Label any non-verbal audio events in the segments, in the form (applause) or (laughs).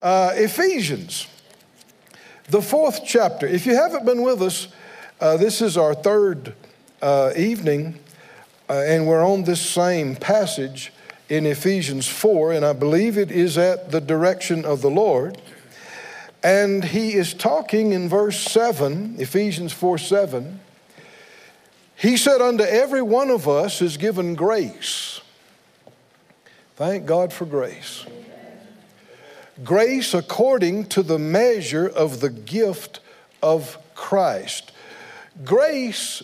Uh, Ephesians, the fourth chapter. If you haven't been with us, uh, this is our third uh, evening, uh, and we're on this same passage in Ephesians 4, and I believe it is at the direction of the Lord. And he is talking in verse 7, Ephesians 4 7. He said, Unto every one of us is given grace. Thank God for grace grace according to the measure of the gift of Christ. Grace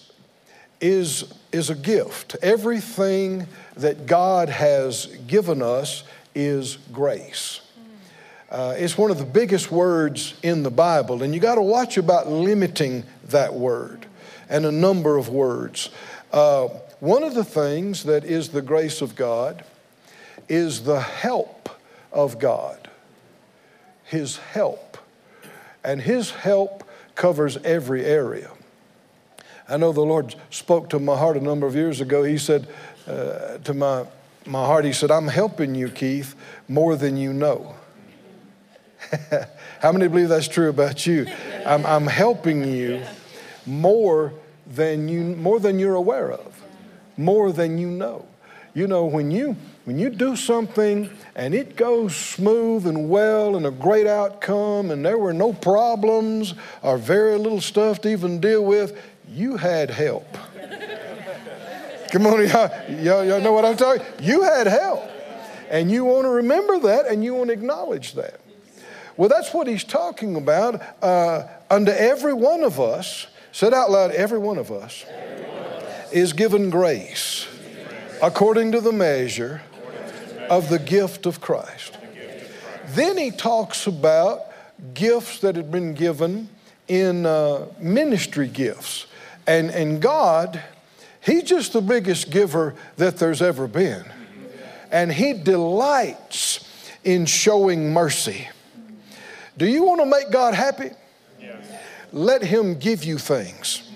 is, is a gift. Everything that God has given us is grace. Uh, it's one of the biggest words in the Bible, and you got to watch about limiting that word and a number of words. Uh, one of the things that is the grace of God is the help of God his help. And his help covers every area. I know the Lord spoke to my heart a number of years ago. He said uh, to my, my heart, He said, I'm helping you, Keith, more than you know. (laughs) How many believe that's true about you? I'm, I'm helping you more than you more than you're aware of, more than you know. You know, when you when you do something and it goes smooth and well and a great outcome and there were no problems or very little stuff to even deal with, you had help. Come on, y'all, y'all, know what I'm talking? You had help. And you want to remember that and you want to acknowledge that. Well, that's what he's talking about. Uh, unto every one of us, said out loud, every one of us is given grace according to the measure of the gift of Christ. Then he talks about gifts that had been given in uh, ministry gifts. And, and God, He's just the biggest giver that there's ever been. And He delights in showing mercy. Do you want to make God happy? Yes. Let Him give you things.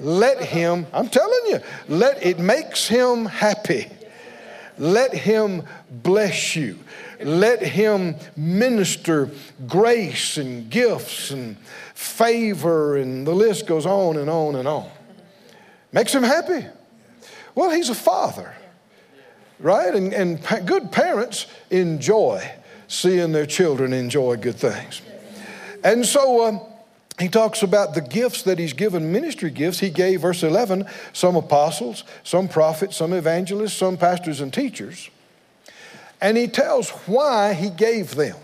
Let Him, I'm telling you, let it makes Him happy let Him bless you. Let Him minister grace and gifts and favor, and the list goes on and on and on. Makes Him happy. Well, He's a father, right? And, and pa- good parents enjoy seeing their children enjoy good things. And so, um, he talks about the gifts that he's given, ministry gifts. He gave, verse 11, some apostles, some prophets, some evangelists, some pastors and teachers. And he tells why he gave them.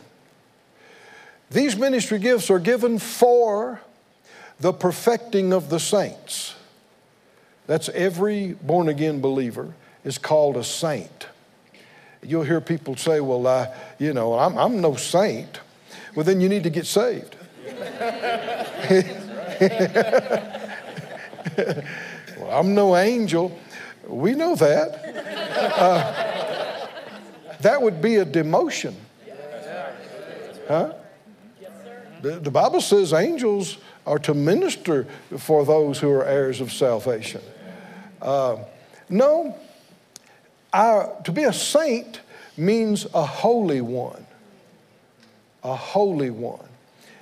These ministry gifts are given for the perfecting of the saints. That's every born again believer is called a saint. You'll hear people say, Well, I, you know, I'm, I'm no saint. Well, then you need to get saved. (laughs) well, I'm no angel. We know that. Uh, that would be a demotion. Huh? The, the Bible says angels are to minister for those who are heirs of salvation. Uh, no, to be a saint means a holy one. A holy one.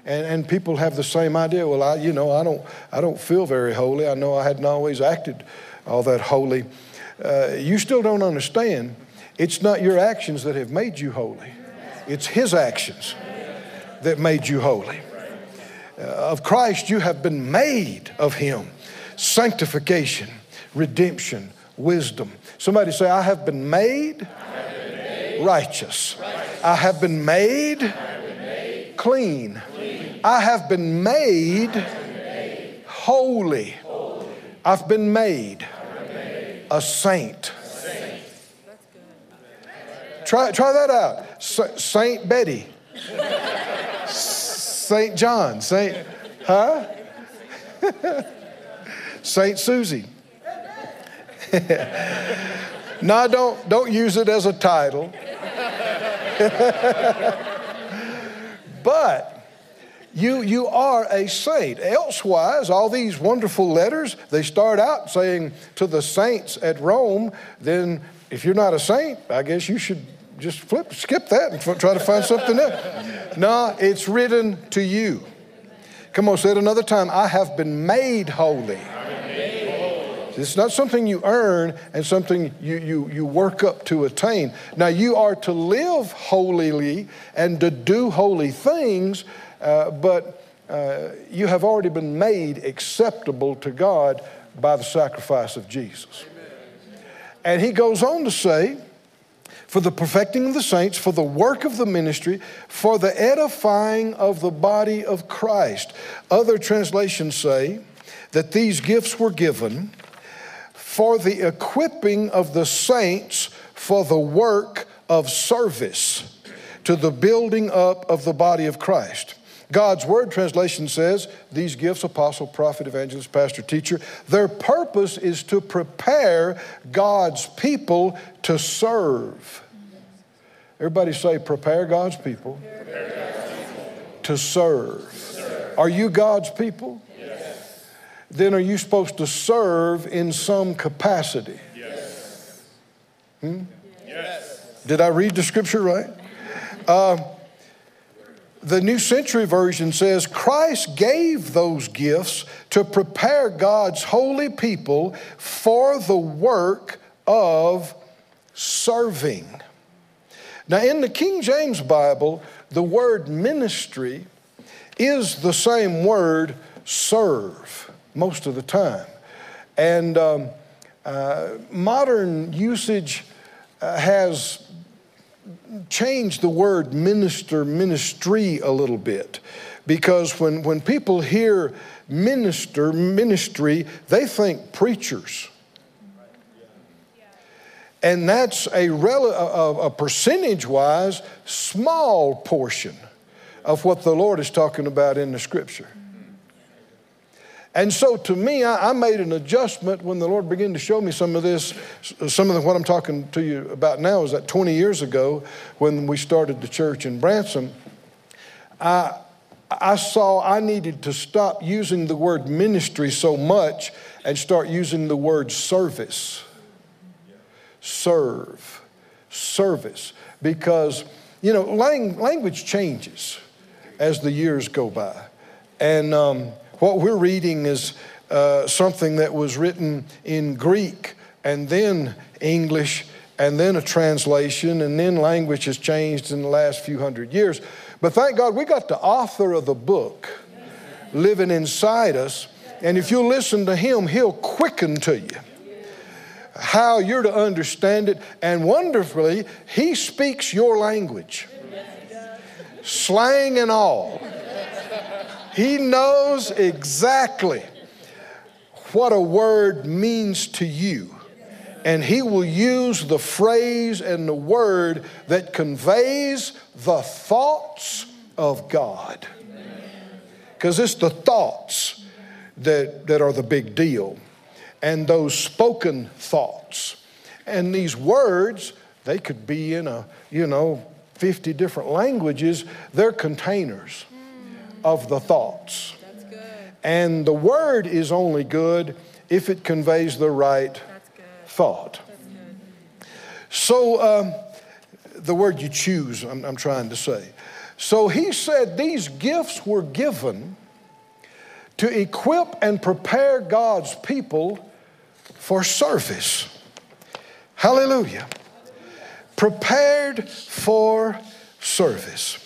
And, and people have the same idea. Well, I, you know, I don't, I don't feel very holy. I know I hadn't always acted all that holy. Uh, you still don't understand. It's not your actions that have made you holy. It's His actions that made you holy. Uh, of Christ, you have been made of Him. Sanctification, redemption, wisdom. Somebody say, I have been made, righteous. righteous. I have been made, have been made clean. I have been made, holy. I've been made, a saint. Try, try that out. Saint Betty. Saint John. Saint, huh? (laughs) Saint Susie. (laughs) no, don't, don't use it as a title. (laughs) but you, you are a saint. Elsewise, all these wonderful letters, they start out saying to the saints at Rome, then if you're not a saint, I guess you should just flip, skip that and try to find something else. No, it's written to you. Come on, say it another time. I have been made holy. It's not something you earn and something you, you, you work up to attain. Now, you are to live holily and to do holy things, uh, but uh, you have already been made acceptable to God by the sacrifice of Jesus. And he goes on to say, for the perfecting of the saints, for the work of the ministry, for the edifying of the body of Christ. Other translations say that these gifts were given for the equipping of the saints for the work of service to the building up of the body of Christ. God's Word translation says these gifts apostle, prophet, evangelist, pastor, teacher their purpose is to prepare God's people to serve. Everybody say, prepare God's people, prepare God's people. To, serve. serve. Are you God's people? then are you supposed to serve in some capacity? Yes. Hmm? Yes. Did I read the scripture right? Uh, the New Century Version says Christ gave those gifts to prepare God's holy people for the work of serving. Now, in the King James Bible, the word ministry is the same word serve most of the time. And um, uh, modern usage uh, has changed the word minister, ministry a little bit. Because when, when people hear minister, ministry, they think preachers. And that's a, rel- a, a percentage wise small portion of what the Lord is talking about in the scripture. And so to me, I, I, made an adjustment when the Lord began to show me some of this. Some of the, what I'm talking to you about now is that 20 years ago when we started the church in Branson, I, I saw I needed to stop using the word ministry so much and start using the word service. Serve, service. Because, you know, lang- language changes as the years go by. And, um, what we're reading is uh, something that was written in Greek and then English and then a translation and then language has changed in the last few hundred years. But thank God we got the author of the book living inside us. And if you listen to him, he'll quicken to you how you're to understand it. And wonderfully, he speaks your language, slang and all. He knows exactly what a word means to you. And he will use the phrase and the word that conveys the thoughts of God. Because it's the thoughts that, that are the big deal, and those spoken thoughts. And these words, they could be in a, you know, 50 different languages, they're containers of the thoughts. And the word is only good if it conveys the right thought. So, um, the word you choose, I'm, I'm trying to say. So he said these gifts were given to equip and prepare God's people for service. Hallelujah. Prepared for service.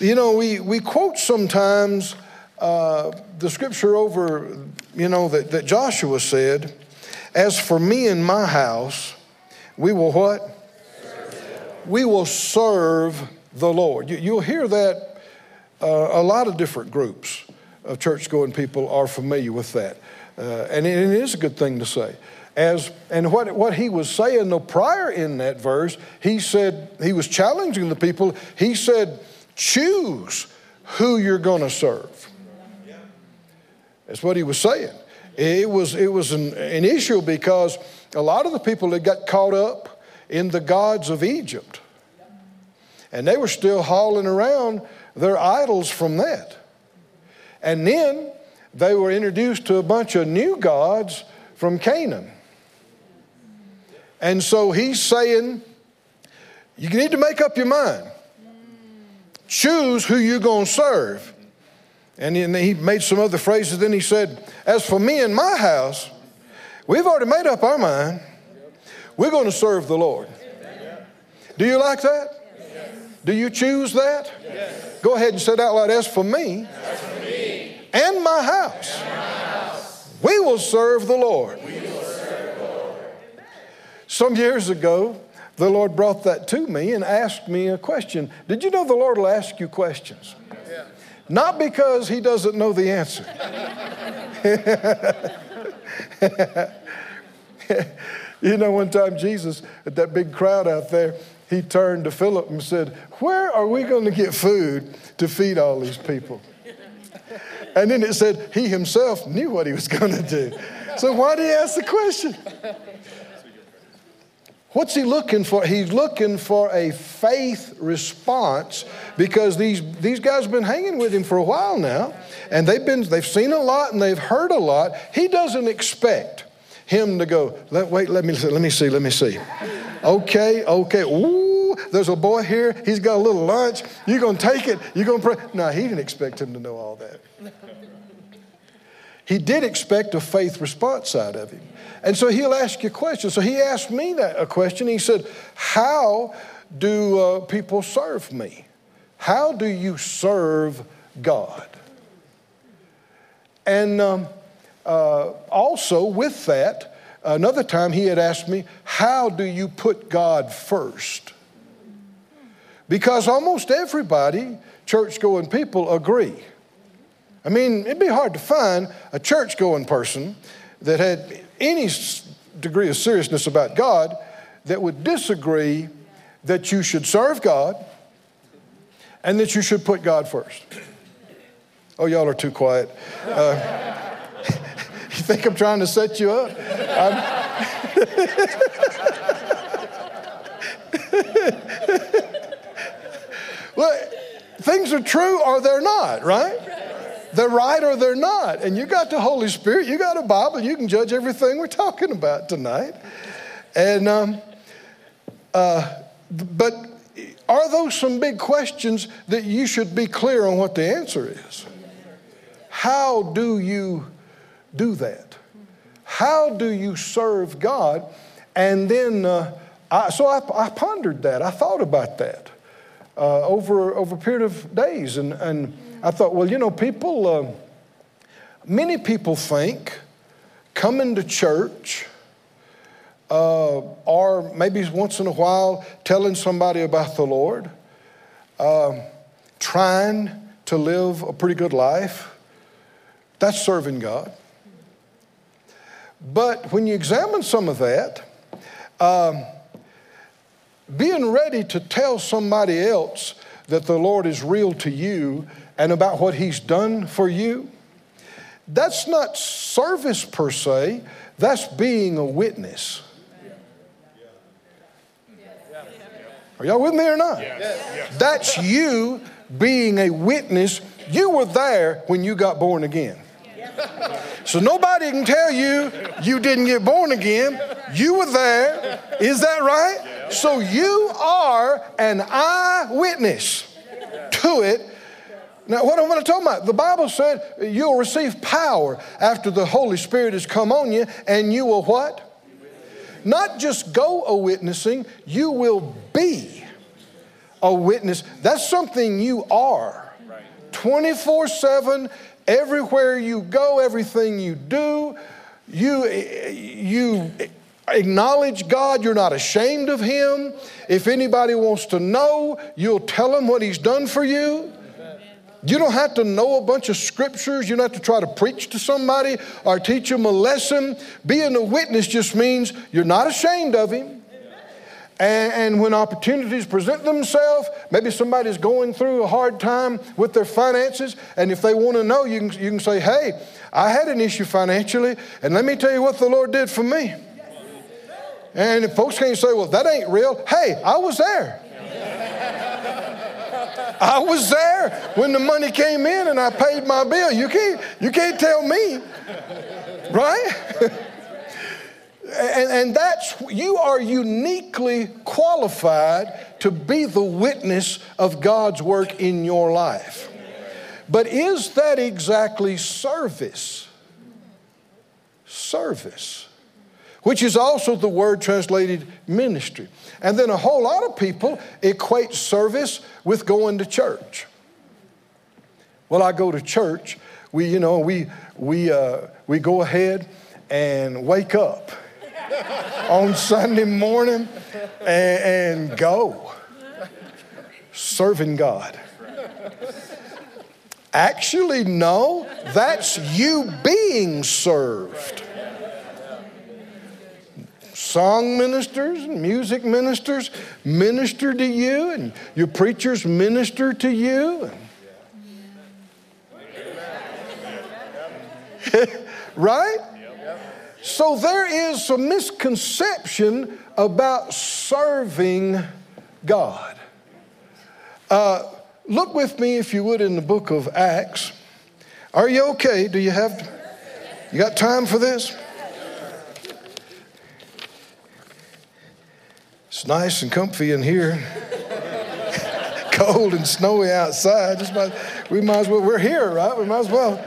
You know, we, we quote sometimes uh, the scripture over, you know, that, that Joshua said, As for me and my house, we will what? We will serve the Lord. You, will hear that uh, a lot of different groups of church going people are familiar with that. Uh, and it is a good thing to say. As, and what, what he was saying, though, prior in that verse, he said, he was challenging the people. He said, choose who you're going to serve. That's what he was saying. It was, it was an, an issue because a lot of the people that got caught up in the gods of Egypt, and they were still hauling around their idols from that. And then they were introduced to a bunch of new gods from Canaan. And so he's saying, You need to make up your mind. Choose who you're going to serve. And then he made some other phrases. Then he said, As for me and my house, we've already made up our mind. We're going to serve the Lord. Do you like that? Do you choose that? Yes. Go ahead and say it out loud. As for me, As for me and, my house, and my house, we will serve the Lord. Serve the Lord. Some years ago, the Lord brought that to me and asked me a question. Did you know the Lord will ask you questions? Yeah. Not because He doesn't know the answer. (laughs) you know, one time Jesus, at that big crowd out there, he turned to Philip and said, Where are we going to get food to feed all these people? And then it said he himself knew what he was going to do. So why did he ask the question? What's he looking for? He's looking for a faith response because these, these guys have been hanging with him for a while now, and they've been they've seen a lot and they've heard a lot. He doesn't expect him to go, let, wait, let me let me see, let me see. Okay, okay. Ooh, there's a boy here. He's got a little lunch. You're going to take it. You're to pray. No, he didn't expect him to know all that. He did expect a faith response out of him. And so he'll ask you questions. So he asked me that a question. He said, How do uh, people serve me? How do you serve God? And um, uh, also, with that, Another time he had asked me, How do you put God first? Because almost everybody, church going people, agree. I mean, it'd be hard to find a church going person that had any degree of seriousness about God that would disagree that you should serve God and that you should put God first. Oh, y'all are too quiet. Uh, (laughs) you think I'm trying to set you up? (laughs) well, things are true or they're not, right? They're right or they're not. And you got the Holy Spirit, you got a Bible, you can judge everything we're talking about tonight. And, um, uh, but are those some big questions that you should be clear on what the answer is? How do you do that? How do you serve God? And then, uh, I, so I, I, pondered that. I thought about that uh, over, over a period of days. And, and I thought, well, you know, people, uh, many people think coming to church uh, or maybe once in a while telling somebody about the Lord, uh, trying to live a pretty good life, that's serving God. But when you examine some of that, um, being ready to tell somebody else that the Lord is real to you and about what He's done for you, that's not service per se, that's being a witness. Are y'all with me or not? That's you being a witness. You were there when you got born again. So nobody can tell you you didn't get born again. You were there. Is that right? So you are an eyewitness to it. Now, what am I talking about? The Bible said you'll receive power after the Holy Spirit has come on you, and you will what? Not just go a witnessing, you will be a witness. That's something you are. 24 7, Everywhere you go, everything you do, you, you acknowledge God. You're not ashamed of Him. If anybody wants to know, you'll tell them what He's done for you. You don't have to know a bunch of scriptures. You don't have to try to preach to somebody or teach them a lesson. Being a witness just means you're not ashamed of Him. And, when opportunities present themselves, maybe somebody's going through a hard time with their finances, and if they want to know, you can, you can say, Hey, I had an issue financially, and let me tell you what the Lord did for me. And folks can't say, Well, that ain't real, hey, I was there. I was there when the money came in and I paid my bill. You can't, you can't tell me, right? (laughs) And, and that's, you are uniquely qualified to be the witness of God's work in your life. But is that exactly service? Service, which is also the word translated ministry. And then a whole lot of people equate service with going to church. Well, I go to church. We, you know, we, we, uh, we go ahead and wake up (laughs) on Sunday morning and, and go serving God. Actually, no, that's you being served. Song ministers and music ministers minister to you, and your preachers minister to you. (laughs) right? So there is some misconception about serving God. Uh, look with me, if you would, in the book of Acts. Are you okay? Do you have, you got time for this? It's nice and comfy in here. (laughs) Cold and snowy outside. Just might, we might as well, we're here, right? We might as well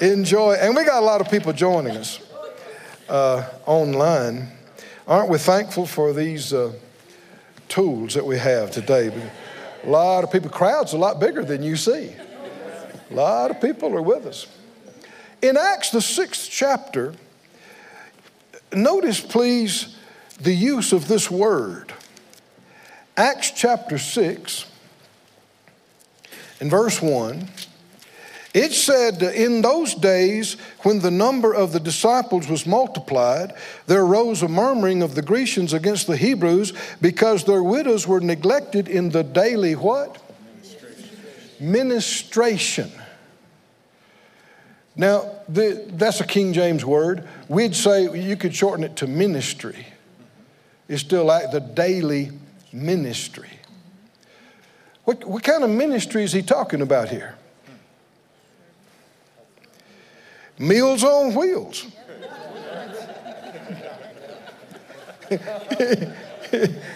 enjoy. And we got a lot of people joining us uh, online. Aren't we thankful for these uh, tools that we have today? A lot of people, crowd's a lot bigger than you see. A lot of people are with us. In Acts, the sixth chapter, notice please the use of this word. Acts chapter 6 and verse 1. It said, In those days, when the number of the disciples was multiplied, there arose a murmuring of the Grecians against the Hebrews because their widows were neglected in the daily what? Ministration. Ministration. Now, the, that's a King James word. We'd say you could shorten it to ministry. It's still like the daily ministry. What, what kind of ministry is he talking about here? Meals on wheels. (laughs)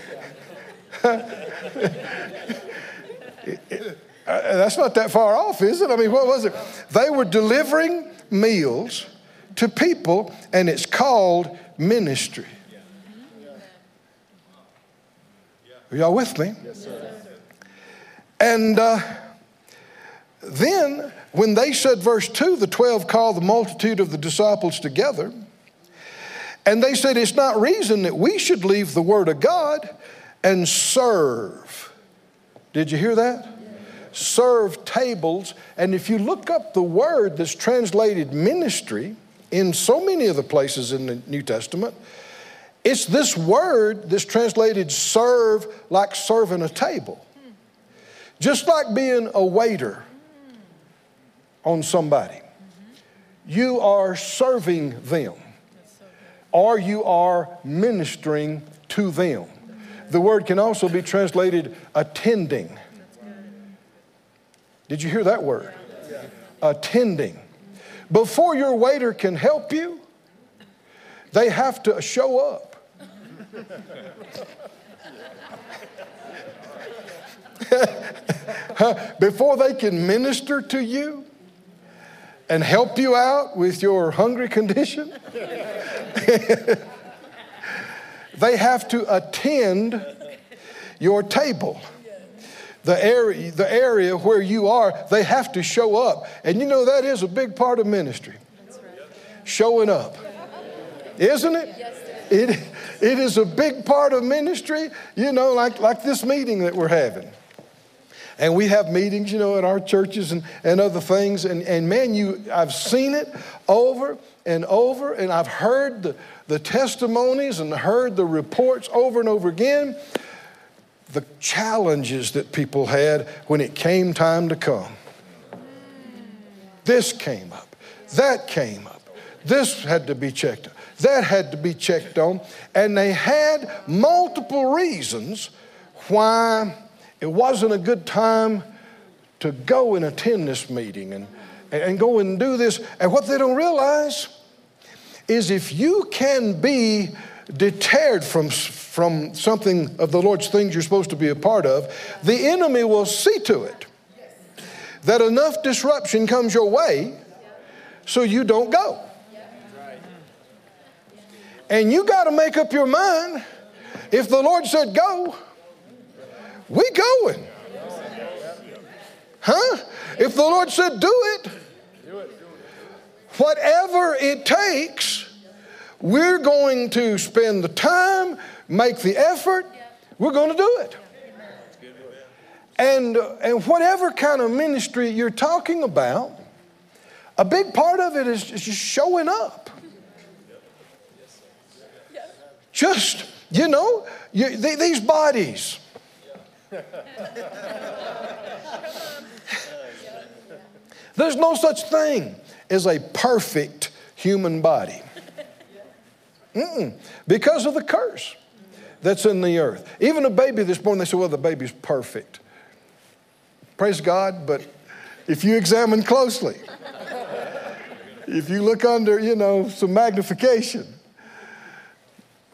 Uh, that's not that far off, is it? I mean, what was it? They were delivering meals to people, and it's called ministry. Are y'all with me? Yes, sir. And uh, then when they said, verse 2, the 12 called the multitude of the disciples together, and they said, It's not reason that we should leave the word of God and serve. Did you hear that? Serve tables. And if you look up the word that's translated ministry in so many of the places in the New Testament, it's this word that's translated serve like serving a table. Just like being a waiter on somebody. You are serving them, or you are ministering to them. The word can also be translated attending. Did you hear that word? Attending. Before your waiter can help you, they have to show up. (laughs) Before they can minister to you, and help you out with your hungry condition. (laughs) they have to attend your table. The area, the area where you are, they have to show up. And you know that is a big part of ministry. Showing up. Isn't it? It, it is a big part of ministry, you know, like, like this meeting that we're having. And we have meetings, you know, at our churches and, and other things. And, and man, you, I've seen it over and over, and I've heard the, the testimonies and heard the reports over and over again. The challenges that people had when it came time to come. This came up, that came up, this had to be checked, that had to be checked on, and they had multiple reasons why it wasn't a good time to go and attend this meeting and, and go and do this. And what they don't realize is if you can be deterred from, from something of the Lord's things you're supposed to be a part of, the enemy will see to it that enough disruption comes your way so you don't go. And you got to make up your mind if the Lord said go, we going. Huh? If the Lord said do it, whatever it takes, we're going to spend the time, make the effort, we're going to do it. And, and whatever kind of ministry you're talking about, a big part of it is just showing up. Just, you know, you, these bodies. There's no such thing as a perfect human body. Mm-mm. Because of the curse that's in the earth. Even a baby this morning, they say, well, the baby's perfect. Praise God, but if you examine closely, if you look under, you know, some magnification,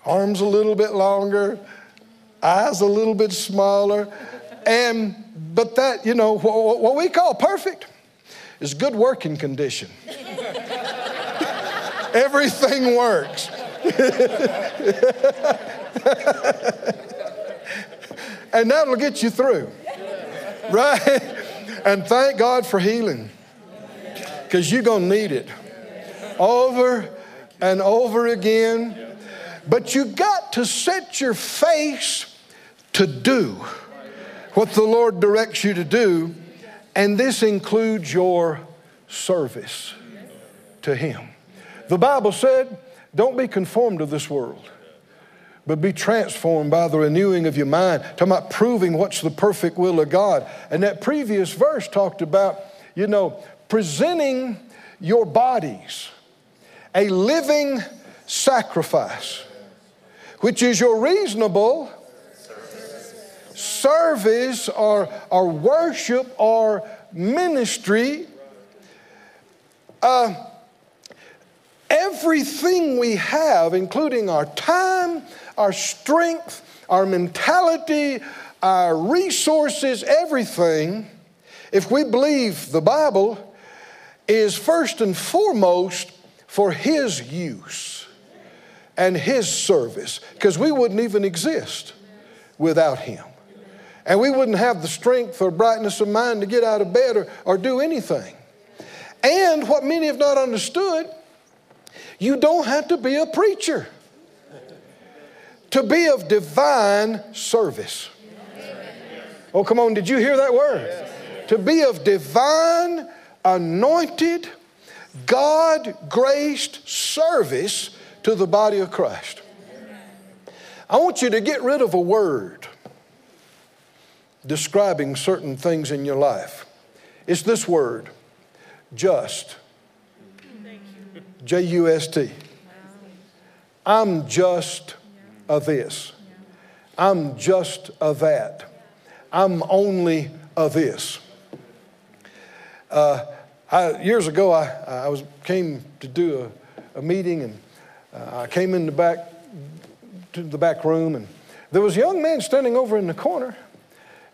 arms a little bit longer, eyes a little bit smaller, and but that, you know, what, what we call perfect is good working condition. (laughs) Everything works. (laughs) and that'll get you through. Right? And thank God for healing. Because you're going to need it over and over again. But you got to set your face to do what the Lord directs you to do, and this includes your service to Him. The Bible said, Don't be conformed to this world, but be transformed by the renewing of your mind. Talking about proving what's the perfect will of God. And that previous verse talked about, you know, presenting your bodies a living sacrifice, which is your reasonable service or, or worship or ministry. Uh, everything we have, including our time, our strength, our mentality, our resources, everything, if we believe the Bible, is first and foremost for His use and His service, because we wouldn't even exist without Him. And we wouldn't have the strength or brightness of mind to get out of bed or, or do anything. And what many have not understood, you don't have to be a preacher to be of divine service. Oh, come on, did you hear that word? To be of divine, anointed, God graced service to the body of Christ. I want you to get rid of a word describing certain things in your life. It's this word just. J U S T. I'm just a this. I'm just a that. I'm only a this. Uh, I, years ago, I, I was, came to do a, a meeting, and uh, I came in the back to the back room, and there was a young man standing over in the corner,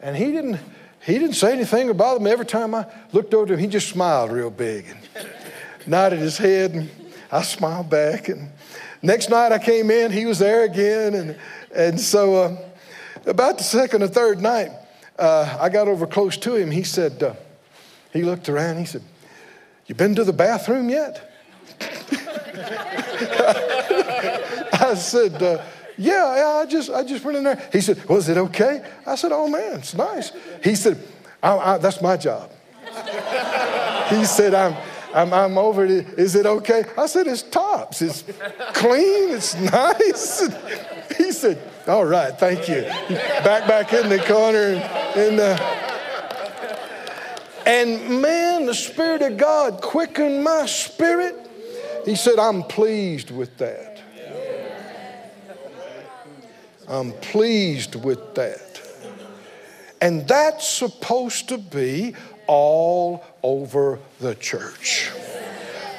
and he didn't he didn't say anything or bother me. Every time I looked over to him, he just smiled real big and (laughs) nodded his head, and I smiled back. And next night I came in, he was there again, and and so uh, about the second or third night, uh, I got over close to him. He said, uh, he looked around. He said, "You been to the bathroom yet?" (laughs) (laughs) I said. Uh, yeah, yeah, I just, I just went in there. He said, Was it okay? I said, Oh man, it's nice. He said, I, I, That's my job. he said, I'm, I'm, I'm over it. Is it okay? I said, It's tops. It's clean. It's (laughs) nice. he said, All right, thank you. Back, back in the corner. And, uh, and man, the Spirit of God quickened my spirit. He said, I'm pleased with that. I'm pleased with that. And that's supposed to be all over the church.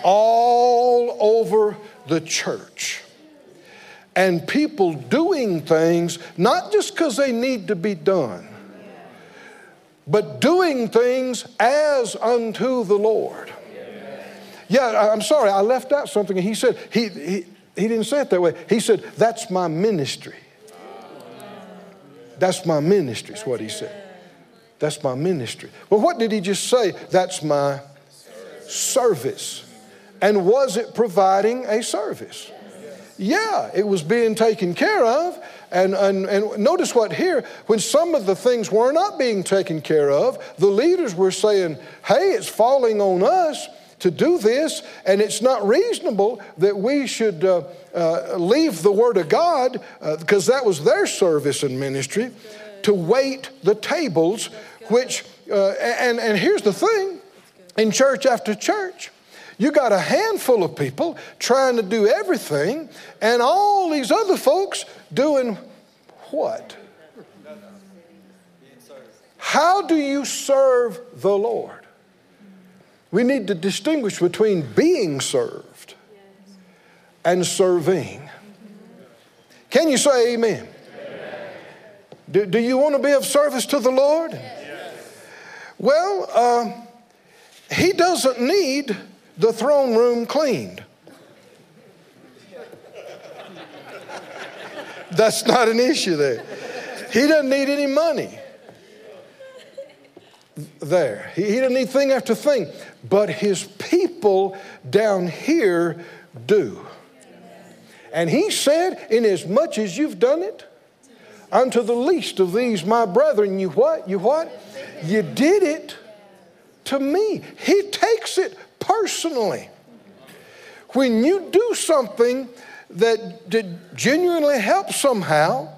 All over the church and people doing things not just because they need to be done, but doing things as unto the Lord. Yeah, I'm sorry, I left out something. And He said, he, he, he didn't say it that way. He said, That's my ministry. That's my ministry, is what he said. That's my ministry. Well, what did he just say? That's my service. And was it providing a service? Yeah, it was being taken care of. And, and, and notice what here, when some of the things were not being taken care of, the leaders were saying, hey, it's falling on us to do this, and it's not reasonable that we should uh, uh, leave the Word of God, because uh, that was their service and ministry, to wait the tables, which, uh, and, and here's the thing in church after church, you got a handful of people trying to do everything, and all these other folks doing what? How do you serve the Lord? We need to distinguish between being served and serving. Can you say amen? Do, do you want to be of service to the Lord? Well, uh, He doesn't need the throne room cleaned. That's not an issue there. He doesn't need any money there. He, he doesn't need thing after thing. But his people down here do. And he said, Inasmuch as you've done it, unto the least of these my brethren, you what? You what? You did it to me. He takes it personally. When you do something that, that genuinely helps somehow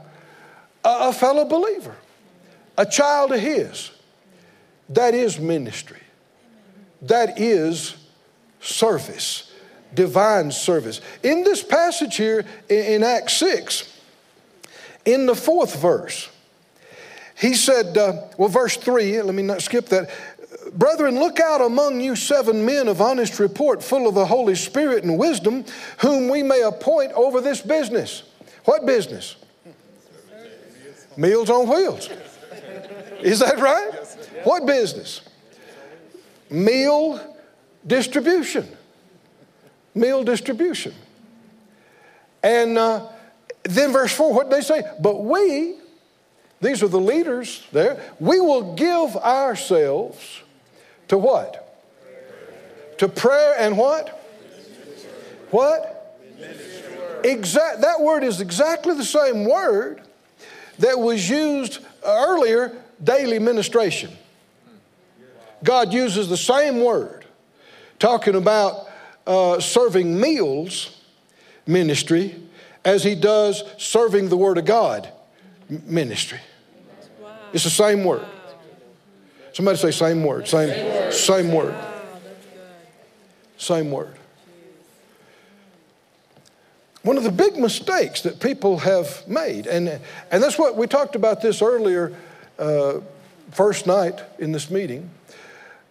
a, a fellow believer, a child of his, that is ministry. That is service, divine service. In this passage here in, Acts 6, in the fourth verse, he said, uh, well, verse 3, let me not skip that. Brethren, look out among you seven men of honest report, full of the Holy Spirit and wisdom, whom we may appoint over this business. What business? Meals on wheels. Is that right? What business? Meal distribution. Meal distribution. And uh, then verse 4, what they say? But we, these are the leaders there, we will give ourselves to what? To prayer and what? What? Exact, that word is exactly the same word that was used earlier, daily ministration. God uses the same word talking about uh, serving meals ministry as he does serving the Word of God ministry. Wow. It's the same word. Somebody say same word. Same, same word. Same word. Wow, same word. One of the big mistakes that people have made, and, and that's what we talked about this earlier, uh, first night in this meeting,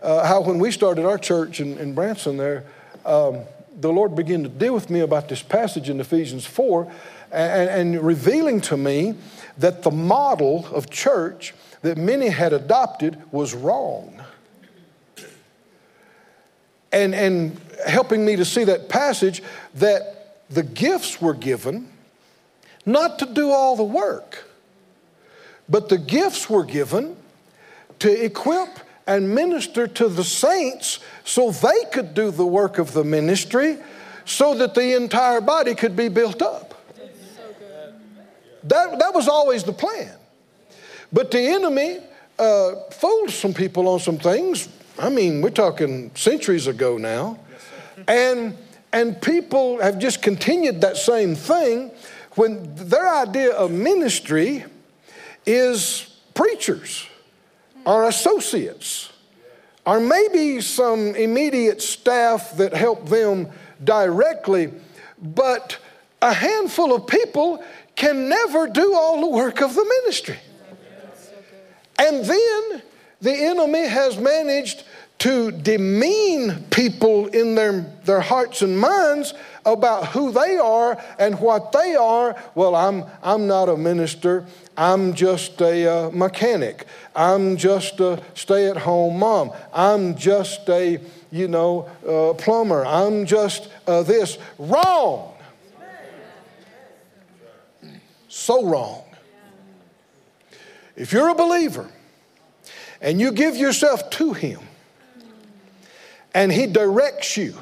uh, how when we started our church in, in Branson there, um, the Lord began to deal with me about this passage in Ephesians 4 and, and revealing to me that the model of church that many had adopted was wrong. And, and helping me to see that passage that the gifts were given not to do all the work, but the gifts were given to equip and minister to the saints so they could do the work of the ministry so that the entire body could be built up. That, that was always the plan. But the enemy uh, fooled some people on some things. I mean, we're talking centuries ago now. And, and people have just continued that same thing when their idea of ministry is preachers or associates or maybe some immediate staff that help them directly, but a handful of people can never do all the work of the ministry. And then the enemy has managed to demean people in their, their hearts and minds about who they are and what they are. Well, I'm, I'm not a minister. I'm just a uh, mechanic. I'm just a stay at home mom. I'm just a, you know, uh, plumber. I'm just uh, this. Wrong. So wrong. If you're a believer and you give yourself to Him and He directs you,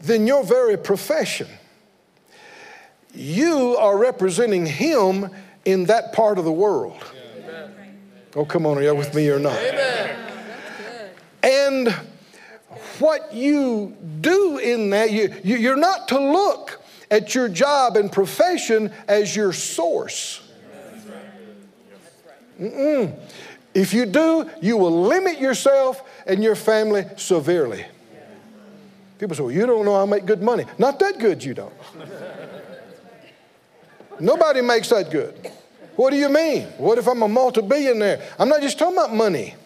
then your very profession, you are representing Him in that part of the world. Oh, come on, are you with me or not? And what you do in that, you, you, are not to look at your job and profession as your source. Mm-mm. If you do, you will limit yourself and your family severely. People say, well, you don't know how I make good money. Not that good, you don't. Nobody makes that good. What do you mean? What if I'm a multi billionaire? I'm not just talking about money.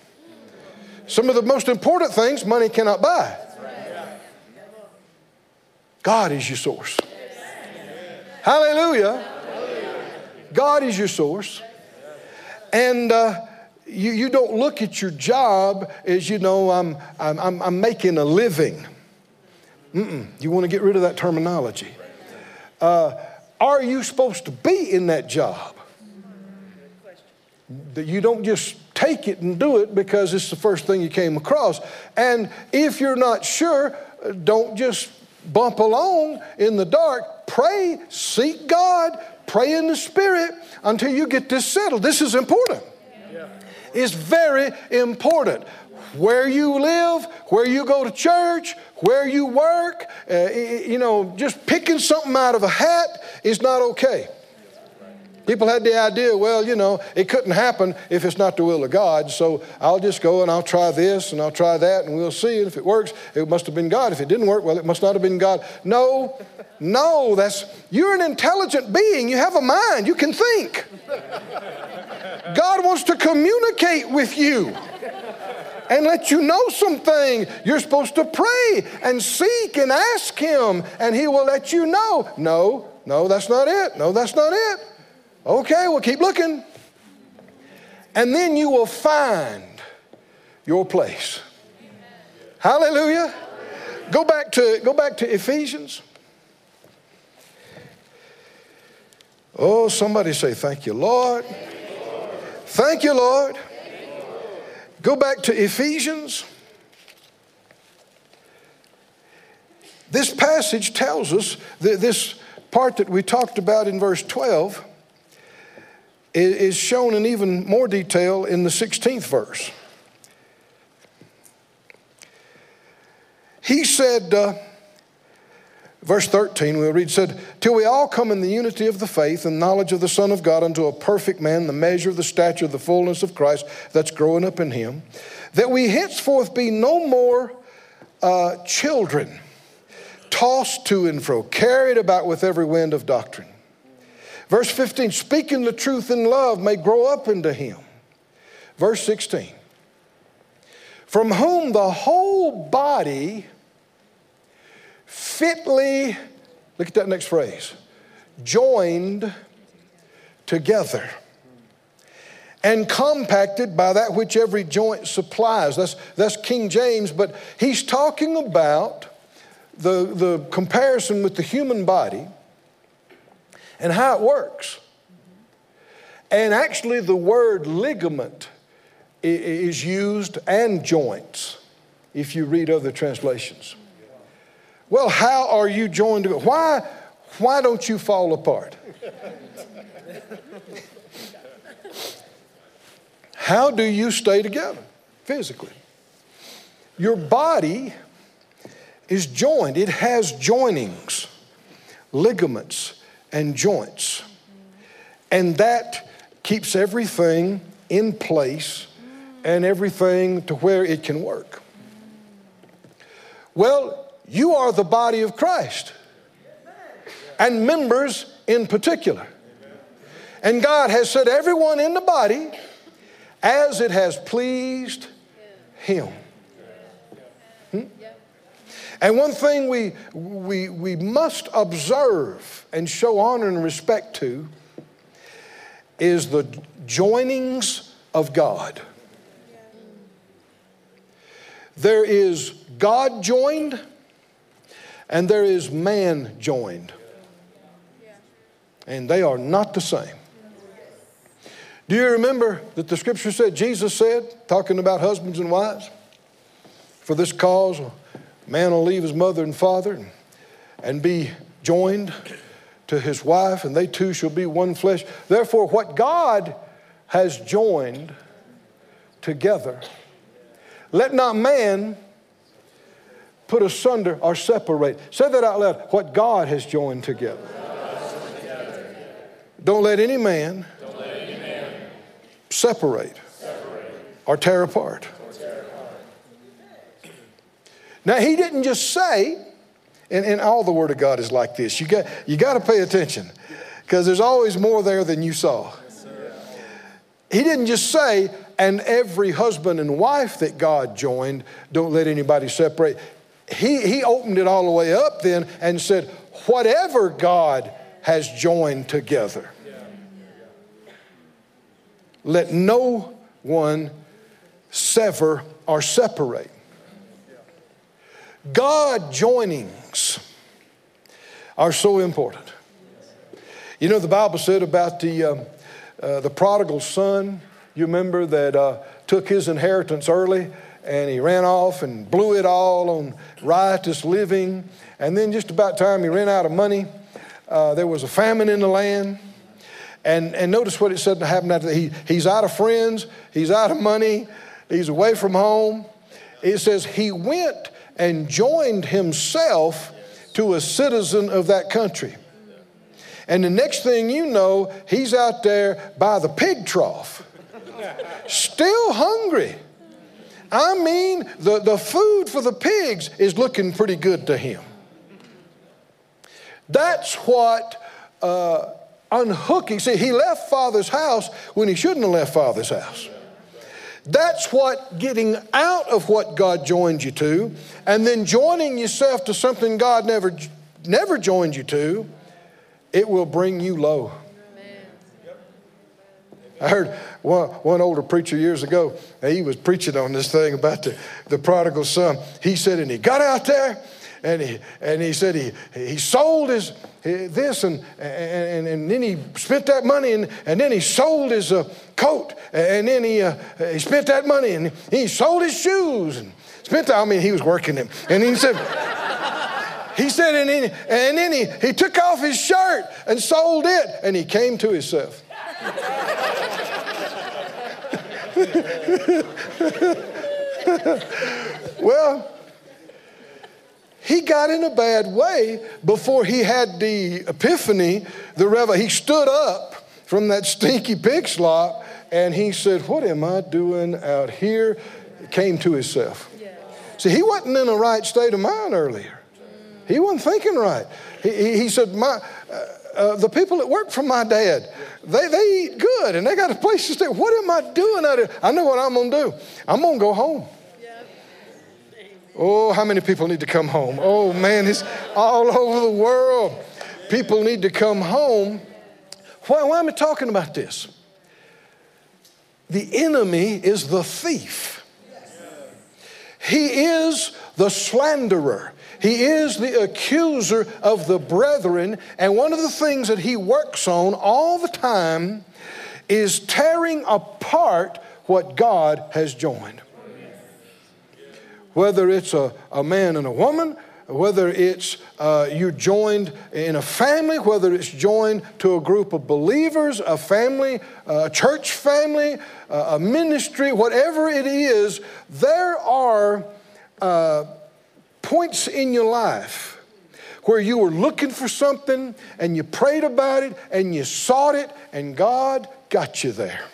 Some of the most important things money cannot buy. God is your source. Hallelujah. God is your source. And uh, you, you don't look at your job as, you know, I'm, I'm, I'm making a living. Mm-mm. You want to get rid of that terminology. Uh, are you supposed to be in that job? That you don't just take it and do it because it's the first thing you came across. And if you're not sure, don't just bump along in the dark. Pray, seek God, pray in the Spirit until you get this settled. This is important. It's very important where you live, where you go to church, where you work, uh, you know, just picking something out of a hat is not okay. People had the idea, well, you know, it couldn't happen if it's not the will of God, so I'll just go and I'll try this and I'll try that and we'll see. And if it works, it must have been God. If it didn't work, well, it must not have been God. No, no, that's, you're an intelligent being. You have a mind, you can think. God wants to communicate with you and let you know something. You're supposed to pray and seek and ask Him, and He will let you know. No, no, that's not it. No, that's not it. Okay, well, keep looking. And then you will find your place. Hallelujah. Go back to, go back to Ephesians. Oh, somebody say, Thank you, Lord. Thank you, Lord. Go back to Ephesians. This passage tells us that this part that we talked about in verse 12 is shown in even more detail in the 16th verse. He said, uh, verse 13, we'll read, said, Till we all come in the unity of the faith and knowledge of the Son of God unto a perfect man, the measure of the stature of the fullness of Christ that's growing up in him, that we henceforth be no more uh, children, tossed to and fro, carried about with every wind of doctrine. Verse 15, speaking the truth in love may grow up into him. Verse 16, from whom the whole body fitly, look at that next phrase, joined together and compacted by that which every joint supplies. That's, that's King James, but he's talking about the, the comparison with the human body and how it works. And actually, the word ligament is used and joints if you read other translations. Well, how are you joined together? Why, why don't you fall apart? How do you stay together physically? Your body is joined, it has joinings, ligaments, and joints. And that keeps everything in place and everything to where it can work. Well, you are the body of Christ and members in particular. And God has set everyone in the body as it has pleased Him. Hmm? And one thing we, we, we must observe and show honor and respect to is the joinings of God. There is God joined and there is man joined. And they are not the same. Do you remember that the scripture said, Jesus said, talking about husbands and wives, for this cause, man will leave his mother and father and be joined to his wife, and they two shall be one flesh. Therefore, what God has joined together, let not man put asunder or separate. Say that out loud. What God has joined together. Don't let any man, let any man separate, separate, or tear apart. Now, he didn't just say, and, and all the Word of God is like this. You got, you got to pay attention because there's always more there than you saw. He didn't just say, and every husband and wife that God joined, don't let anybody separate. He, he opened it all the way up then and said, whatever God has joined together, let no one sever or separate. God joinings are so important. You know, the Bible said about the, uh, uh, the prodigal son, you remember that uh, took his inheritance early and he ran off and blew it all on riotous living. And then, just about time he ran out of money, uh, there was a famine in the land. And, and notice what it said to happen after that. He, he's out of friends, he's out of money, he's away from home. It says he went and joined himself to a citizen of that country. And the next thing you know, he's out there by the pig trough, still hungry. I mean, the, the food for the pigs is looking pretty good to him. That's what uh, unhooking. See, he left father's house when he shouldn't have left father's house. That's what getting out of what God joined you to and then joining yourself to something God never, never joined you to, it will bring you low. I heard one, one older preacher years ago, he was preaching on this thing about the, the prodigal son. He said, and he got out there and he, and he said he, he sold his, this and, and, and then he spent that money and, and then he sold his uh, coat and then he, uh, he spent that money and he sold his shoes and spent that, I mean, he was working them. And he said, (laughs) he said, and then, and then he, he took off his shirt and sold it and he came to himself. (laughs) well, he got in a bad way before he had the epiphany, the revel. He stood up from that stinky pig slop and he said, What am I doing out here? Came to himself. See, he wasn't in a right state of mind earlier. He wasn't thinking right. He, he, he said, My. Uh, uh, the people that work for my dad, they, they eat good and they got a place to stay. What am I doing out here? I know what I'm going to do. I'm going to go home. Oh, how many people need to come home? Oh, man, it's all over the world. People need to come home. Why, why am I talking about this? The enemy is the thief, he is the slanderer. He is the accuser of the brethren, and one of the things that he works on all the time is tearing apart what God has joined. Whether it's a, a man and a woman, whether it's uh, you're joined in a family, whether it's joined to a group of believers, a family, a church family, a ministry, whatever it is, there are uh, points in your life where you were looking for something and you prayed about it and you sought it and God got you there.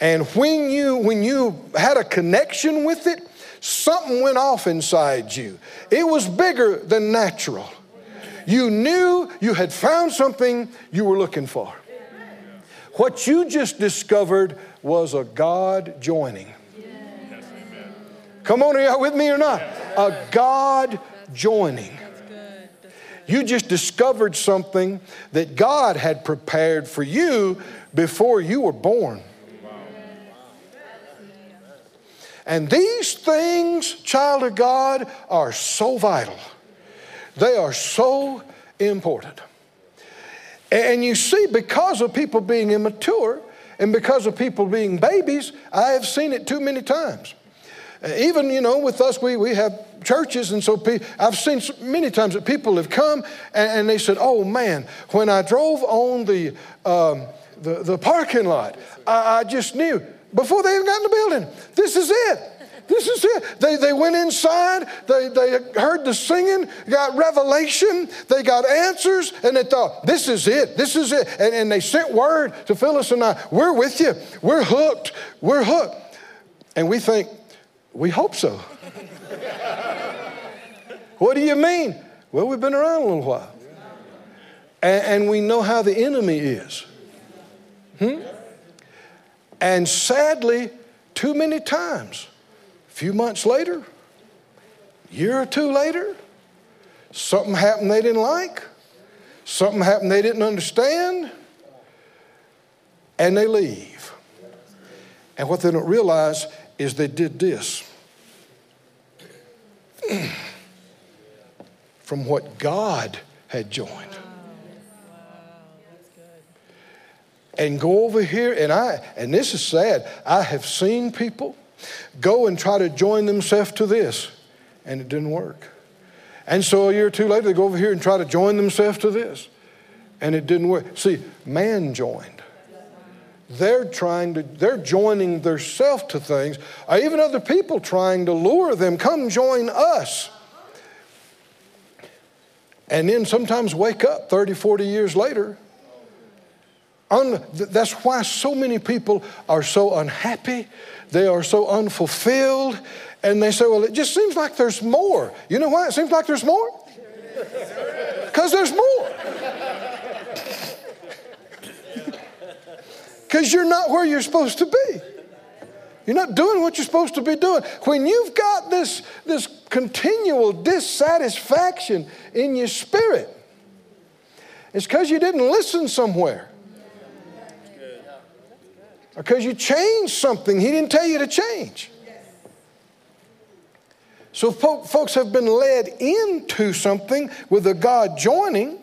And when you when you had a connection with it, something went off inside you. It was bigger than natural. You knew you had found something you were looking for. What you just discovered was a God joining. Come on, are y'all with me or not? A God joining. You just discovered something that God had prepared for you before you were born. And these things, child of God, are so vital. They are so important. And you see, because of people being immature and because of people being babies, I have seen it too many times. Even, you know, with us, we, we have churches, and so pe- I've seen many times that people have come and, and they said, Oh man, when I drove on the, um, the, the, parking lot, I, I just knew before they even got in the building, this is it. This is it. They, they went inside, they, they heard the singing, got revelation, they got answers, and they thought, this is it, this is it. And, and they sent word to Phyllis and I, we're with you, we're hooked, we're hooked. And we think, we hope so. what do you mean? Well, we've been around a little while. And, and we know how the enemy is. Hmm? And sadly, too many times, a few months later, year or two later, something happened they didn't like, something happened they didn't understand, and they leave. And what they don't realize is they did this (clears throat) from what God had joined. And go over here, and I, and this is sad, I have seen people go and try to join themselves to this, and it didn't work. And so a year or two later, they go over here and try to join themselves to this, and it didn't work. See, man joined. They're trying to, they're joining themselves to things, uh, even other people trying to lure them, come join us. And then sometimes wake up 30, 40 years later. Un, that's why so many people are so unhappy they are so unfulfilled, and they say, Well, it just seems like there's more. You know why it seems like there's more? Because there's more. Because you're not where you're supposed to be. You're not doing what you're supposed to be doing. When you've got this, this continual dissatisfaction in your spirit, it's because you didn't listen somewhere Or because you changed something he didn't tell you to change. So, folks have been led into something with a God joining,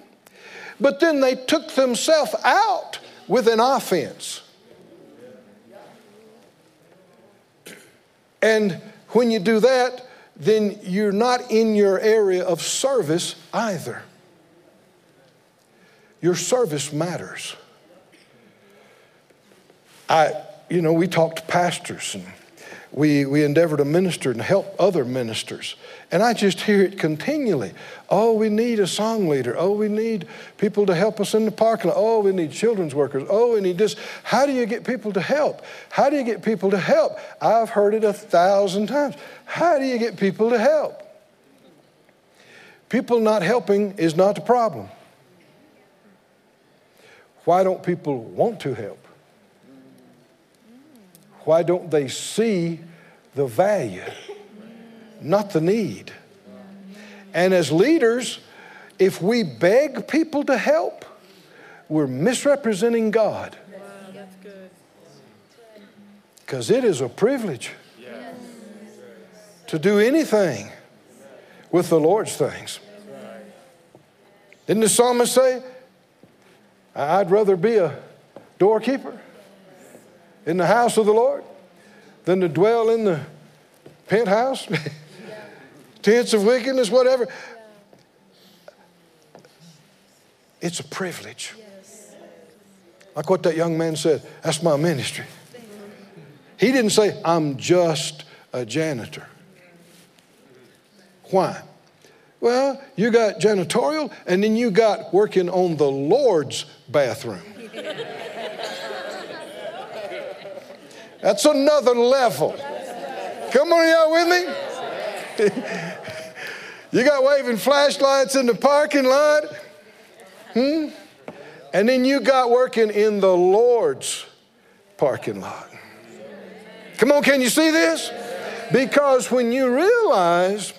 but then they took themselves out with an offense. And when you do that, then you're not in your area of service either. Your service matters. I, you know, we talk to pastors and we, we endeavor to minister and help other ministers. And I just hear it continually. Oh, we need a song leader. Oh, we need people to help us in the parking lot. Oh, we need children's workers. Oh, we need this. How do you get people to help? How do you get people to help? I've heard it a thousand times. How do you get people to help? People not helping is not the problem. Why don't people want to help? Why don't they see the value, not the need? And as leaders, if we beg people to help, we're misrepresenting God. Because it is a privilege to do anything with the Lord's things. Didn't the psalmist say, I'd rather be a doorkeeper in the house of the Lord than to dwell in the penthouse, (laughs) tents of wickedness, whatever. It's a privilege. Like what that young man said, that's my ministry. He didn't say, I'm just a janitor. Why? Well, you got janitorial, and then you got working on the Lord's bathroom. That's another level. Come on, y'all with me? (laughs) you got waving flashlights in the parking lot. Hmm? And then you got working in the Lord's parking lot. Come on, can you see this? Because when you realize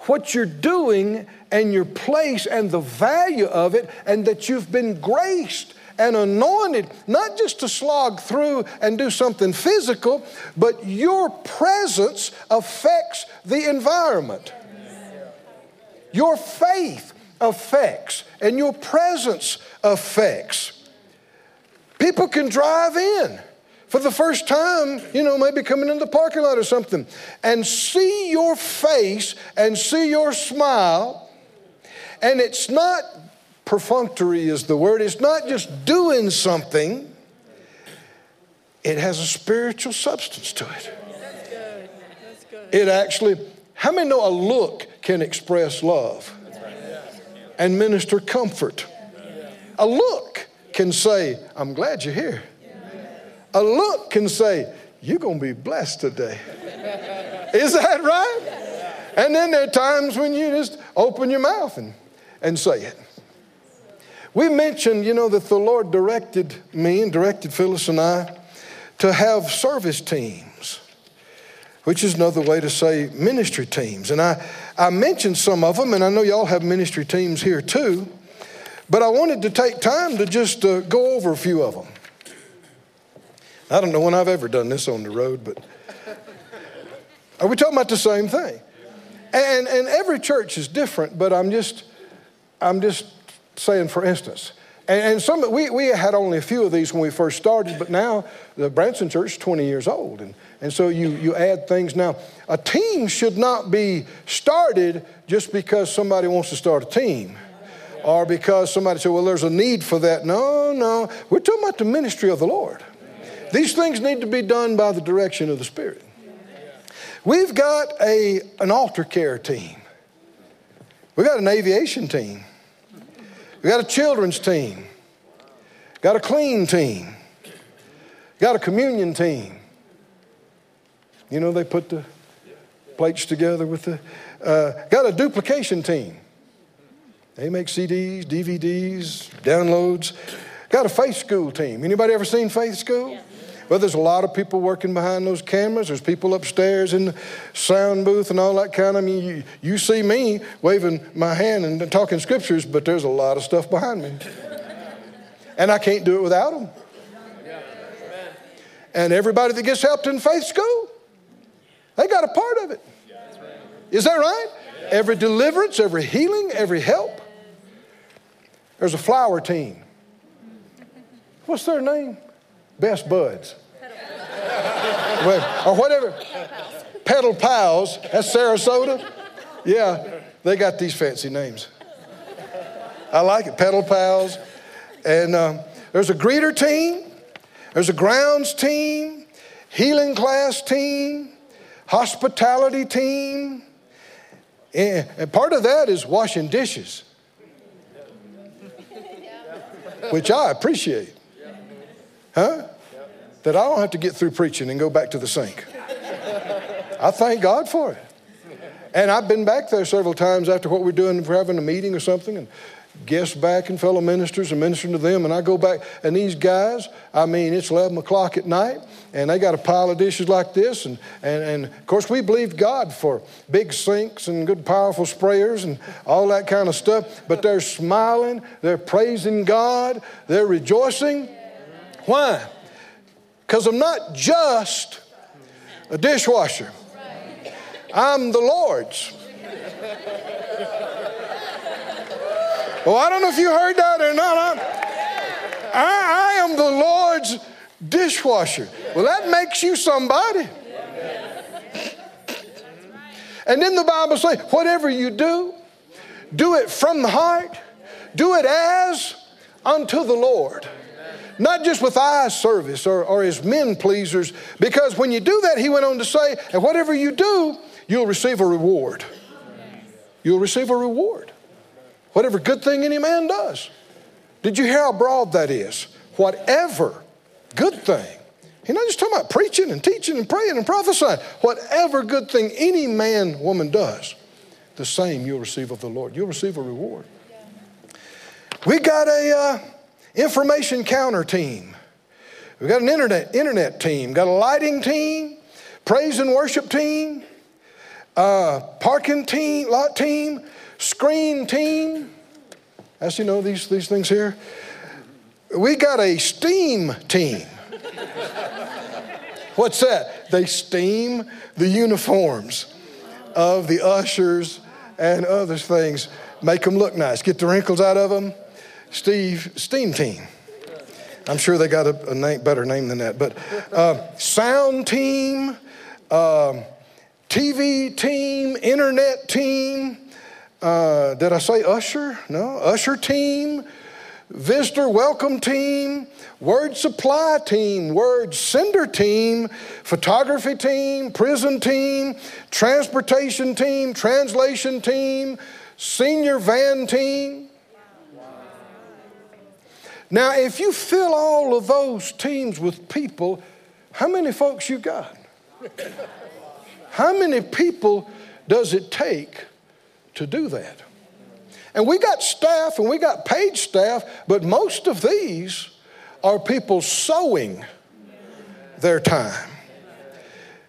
what you're doing and your place and the value of it, and that you've been graced and anointed, not just to slog through and do something physical, but your presence affects the environment. Your faith affects, and your presence affects. People can drive in for the first time, you know, maybe coming in the parking lot or something, and see your face and see your smile. And it's not perfunctory, is the word. It's not just doing something, it has a spiritual substance to it. It actually, how many know a look can express love and minister comfort? A look can say, I'm glad you're here. A look can say, You're going to be blessed today. Is that right? And then there are times when you just open your mouth and, and say it. We mentioned, you know, that the Lord directed me and directed Phyllis and I to have service teams, which is another way to say ministry teams. And I, I mentioned some of them, and I know y'all have ministry teams here too. But I wanted to take time to just uh, go over a few of them. I don't know when I've ever done this on the road, but (laughs) are we talking about the same thing? And, and every church is different, but I'm just, I'm just saying, for instance, and, some, we, we had only a few of these when we first started, but now the Branson Church is 20 years old. And, and so you, you add things. Now, a team should not be started just because somebody wants to start a team or because somebody said, well, there's a need for that. No, no. We're talking about the ministry of the Lord. These things need to be done by the direction of the Spirit. We've got a, an altar care team. We've got an aviation team. We've got a children's team. Got a clean team. Got a communion team. You know, they put the plates together with the. Uh, got a duplication team. They make CDs, DVDs, downloads. Got a faith school team. Anybody ever seen faith school? Yeah. Well, there's a lot of people working behind those cameras. There's people upstairs in the sound booth and all that kind of. I mean, you, you see me waving my hand and talking scriptures, but there's a lot of stuff behind me. And I can't do it without them. And everybody that gets helped in faith school, they got a part of it. Is that right? Every deliverance, every healing, every help. There's a flower team. What's their name? Best Buds. or whatever. Petal Pals. That's Sarasota. Yeah, they got these fancy names. I like it. Petal Pals. And um, there's a greeter team, there's a grounds team, healing class team, hospitality team. And part of that is washing dishes which I appreciate. Huh? That I don't have to get through preaching and go back to the sink. I thank God for it. And I've been back there several times after what we're doing, we're having a meeting or something, and guests back and fellow ministers and ministering to them. And I go back, and these guys, I mean, it's 11 o'clock at night, and they got a pile of dishes like this. And, and, and of course, we believe God for big sinks and good, powerful sprayers and all that kind of stuff. But they're smiling, they're praising God, they're rejoicing. Why? Because I'm not just a dishwasher, I'm the Lord's. Well, I don't know if you heard that or not. I'm, I, I am the Lord's dishwasher. Well, that makes you somebody. And then the Bible says, whatever you do, do it from the heart, do it as unto the Lord. Not just with eye service or, or as men pleasers, because when you do that, he went on to say, and whatever you do, you'll receive a reward. You'll receive a reward whatever good thing any man does. Did you hear how broad that is? Whatever good thing. He's not just talking about preaching and teaching and praying and prophesying. Whatever good thing any man, woman does, the same you'll receive of the Lord. You'll receive a reward. We got a uh, information counter team. We've got an internet internet team. Got a lighting team, praise and worship team, uh, parking team, lot team, screen team. As you know, these, these things here. We got a steam team. (laughs) What's that? They steam the uniforms of the ushers and other things, make them look nice, get the wrinkles out of them. Steve, steam team. I'm sure they got a, a name, better name than that. But uh, sound team, uh, um, TV team, internet team. Uh, did I say usher? No, usher team, visitor welcome team, word supply team, word sender team, photography team, prison team, transportation team, translation team, senior van team. Now, if you fill all of those teams with people, how many folks you got? How many people does it take to do that? And we got staff and we got paid staff, but most of these are people sowing their time.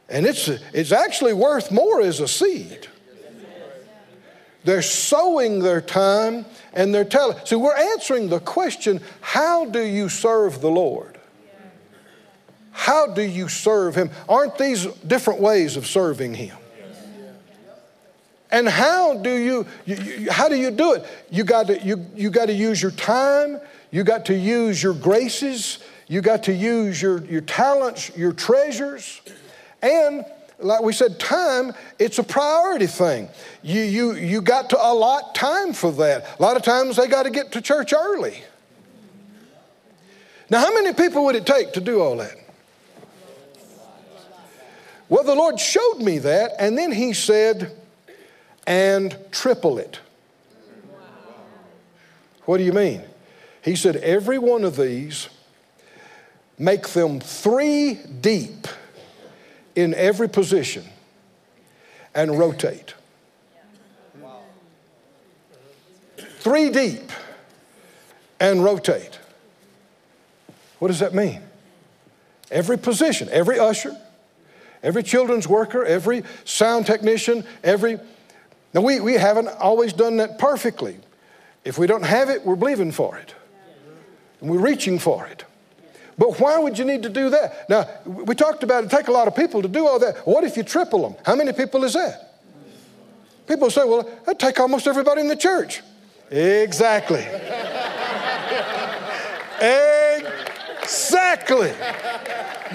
And it's, it's actually worth more as a seed. They're sowing their time and their talent. See, we're answering the question how do you serve the Lord? How do you serve Him? Aren't these different ways of serving Him? And how do you, you, you, how do you do it? You got to you, you got to use your time, you got to use your graces, you got to use your, your talents, your treasures, and like we said, time, it's a priority thing. You, you, you got to allot time for that. A lot of times they got to get to church early. Now, how many people would it take to do all that? Well, the Lord showed me that, and then He said, and triple it. What do you mean? He said, every one of these, make them three deep in every position and rotate. Three deep and rotate. What does that mean? Every position, every usher, every children's worker, every sound technician, every. Now, we, we haven't always done that perfectly. If we don't have it, we're believing for it. And we're reaching for it. But why would you need to do that? Now, we talked about it take a lot of people to do all that. What if you triple them? How many people is that? People say, well, that'd take almost everybody in the church. Exactly. exactly.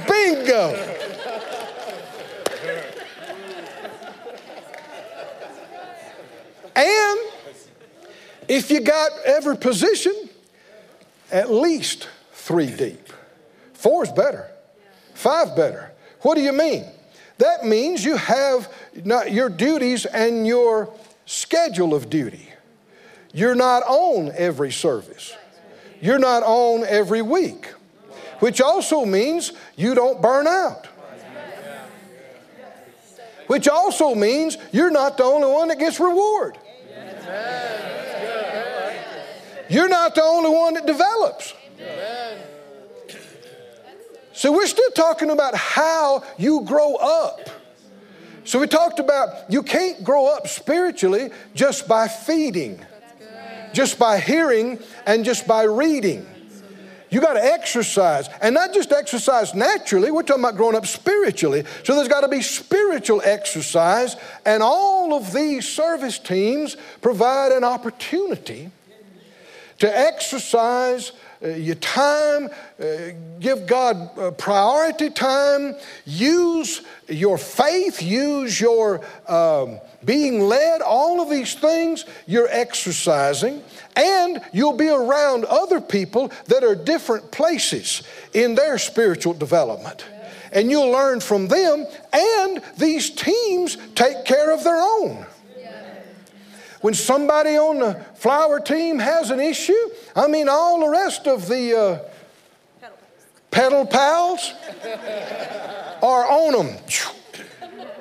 Bingo. And if you got every position, at least three deep. Four is better. Five better. What do you mean? That means you have not your duties and your schedule of duty. You're not on every service. You're not on every week, which also means you don't burn out. Which also means you're not the only one that gets reward. You're not the only one that develops. So we're still talking about how you grow up. So we talked about you can't grow up spiritually just by feeding, just by hearing, and just by reading. You got to exercise, and not just exercise naturally, we're talking about growing up spiritually. So there's got to be spiritual exercise, and all of these service teams provide an opportunity to exercise your time, uh, give God uh, priority time, use your faith, use your um, being led, all of these things you're exercising, and you'll be around other people that are different places in their spiritual development. And you'll learn from them, and these teams take care of their own. When somebody on the flower team has an issue, I mean, all the rest of the uh, petal pals are on them,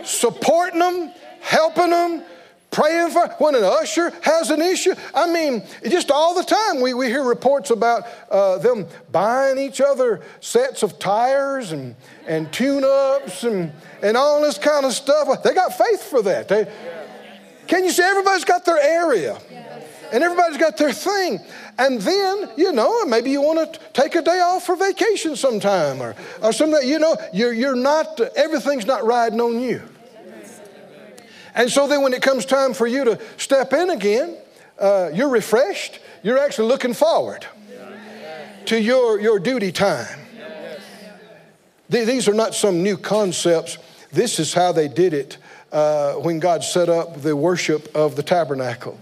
supporting them, helping them, praying for when an usher has an issue. I mean, just all the time we, we hear reports about uh, them buying each other sets of tires and, and tune ups and, and all this kind of stuff. They got faith for that. They, can you see everybody's got their area? And everybody's got their thing. And then, you know, maybe you want to take a day off for vacation sometime or, or something. You know, you're, you're not, everything's not riding on you. And so then when it comes time for you to step in again, uh, you're refreshed. You're actually looking forward to your, your duty time. These are not some new concepts. This is how they did it uh, when God set up the worship of the tabernacle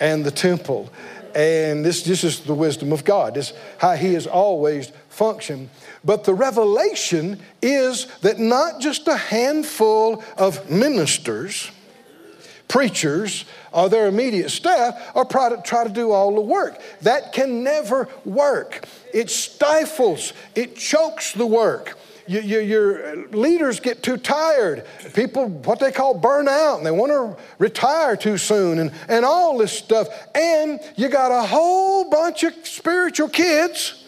and the temple. And this, this is the wisdom of God. This is how He has always functioned. But the revelation is that not just a handful of ministers, preachers, or their immediate staff are try to do all the work. That can never work. It stifles, it chokes the work. You, you, your leaders get too tired. People, what they call burnout, and they want to retire too soon, and, and all this stuff. And you got a whole bunch of spiritual kids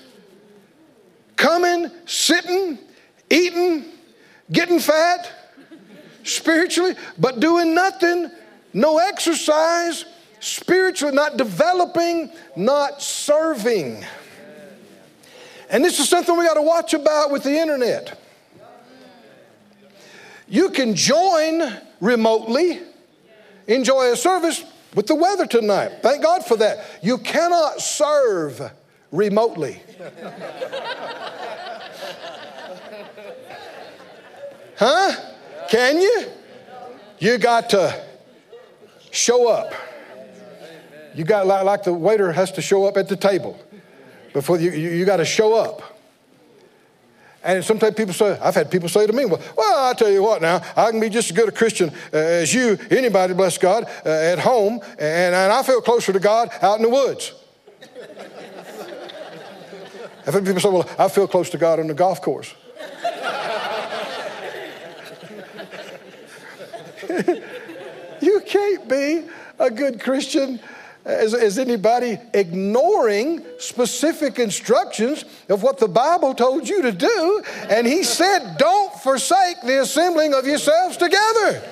coming, sitting, eating, getting fat spiritually, but doing nothing, no exercise, spiritually, not developing, not serving. And this is something we got to watch about with the internet. You can join remotely, enjoy a service with the weather tonight. Thank God for that. You cannot serve remotely. (laughs) huh? Can you? You got to show up. You got like the waiter has to show up at the table before you, you, you got to show up. And sometimes people say, I've had people say to me, well, well, I tell you what now, I can be just as good a Christian uh, as you, anybody, bless God, uh, at home, and, and I feel closer to God out in the woods. (laughs) I've had people say, well, I feel close to God on the golf course. (laughs) you can't be a good Christian is, is anybody ignoring specific instructions of what the Bible told you to do? And he said, Don't forsake the assembling of yourselves together.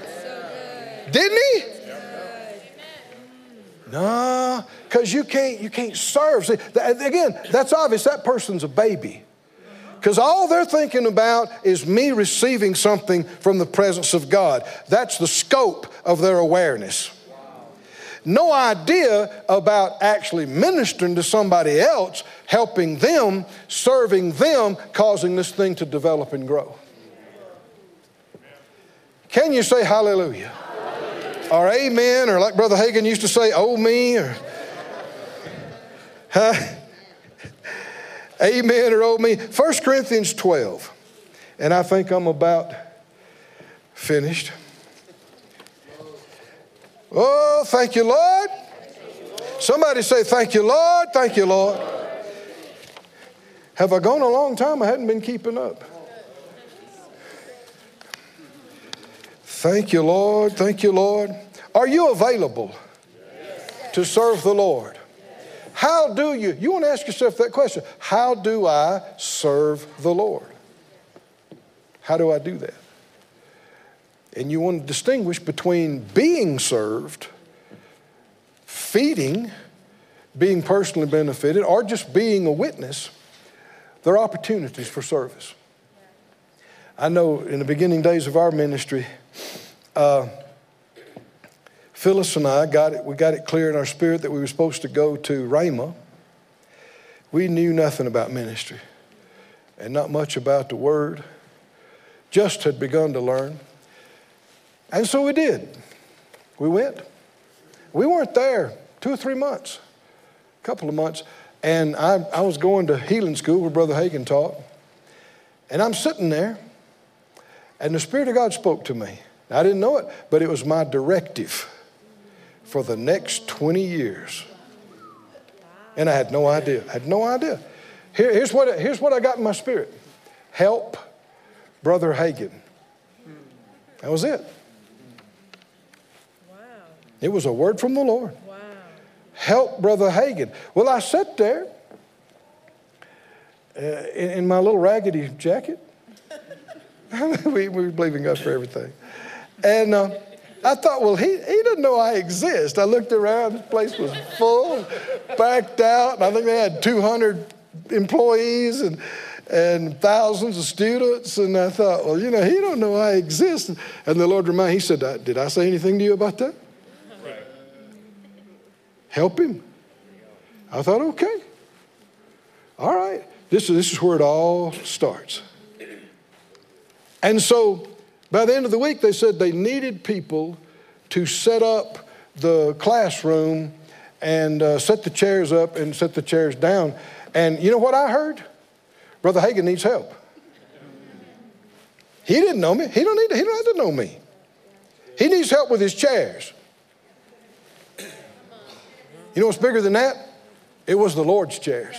Didn't he? No, because you can't you can't serve. See, again, that's obvious. That person's a baby. Because all they're thinking about is me receiving something from the presence of God. That's the scope of their awareness no idea about actually ministering to somebody else, helping them, serving them, causing this thing to develop and grow. Can you say hallelujah? hallelujah. Or amen, or like Brother Hagin used to say, oh me, or huh? amen or oh me. 1 Corinthians 12, and I think I'm about finished. Oh, thank you, Lord. Somebody say, Thank you, Lord. Thank you, Lord. Have I gone a long time? I hadn't been keeping up. Thank you, Lord. Thank you, Lord. Are you available to serve the Lord? How do you? You want to ask yourself that question. How do I serve the Lord? How do I do that? And you want to distinguish between being served, feeding, being personally benefited, or just being a witness. There are opportunities for service. I know in the beginning days of our ministry, uh, Phyllis and I got it, we got it clear in our spirit that we were supposed to go to Rhema. We knew nothing about ministry and not much about the word. Just had begun to learn. And so we did. We went. We weren't there two or three months, a couple of months. And I, I was going to healing school where Brother Hagin taught. And I'm sitting there, and the Spirit of God spoke to me. I didn't know it, but it was my directive for the next 20 years. And I had no idea. I had no idea. Here, here's, what, here's what I got in my spirit help Brother Hagin. That was it. It was a word from the Lord. Wow. Help Brother Hagin. Well, I sat there uh, in, in, my little raggedy jacket. (laughs) we, we were believing God for everything. And uh, I thought, well, he, he doesn't know I exist. I looked around, the place was full, backed out, and I think they had 200 employees and, and thousands of students. And I thought, well, you know, he don't know I exist. And the Lord reminded, he said, did I say anything to you about that? Help him. I thought, okay. All right. This, is, this is where it all starts. And so by the end of the week, they said they needed people to set up the classroom and uh, set the chairs up and set the chairs down. And you know what I heard? Brother Hagin needs help. He didn't know me. He don't need to, he don't have to know me. He needs help with his chairs. You know what's bigger than that? It was the Lord's chairs.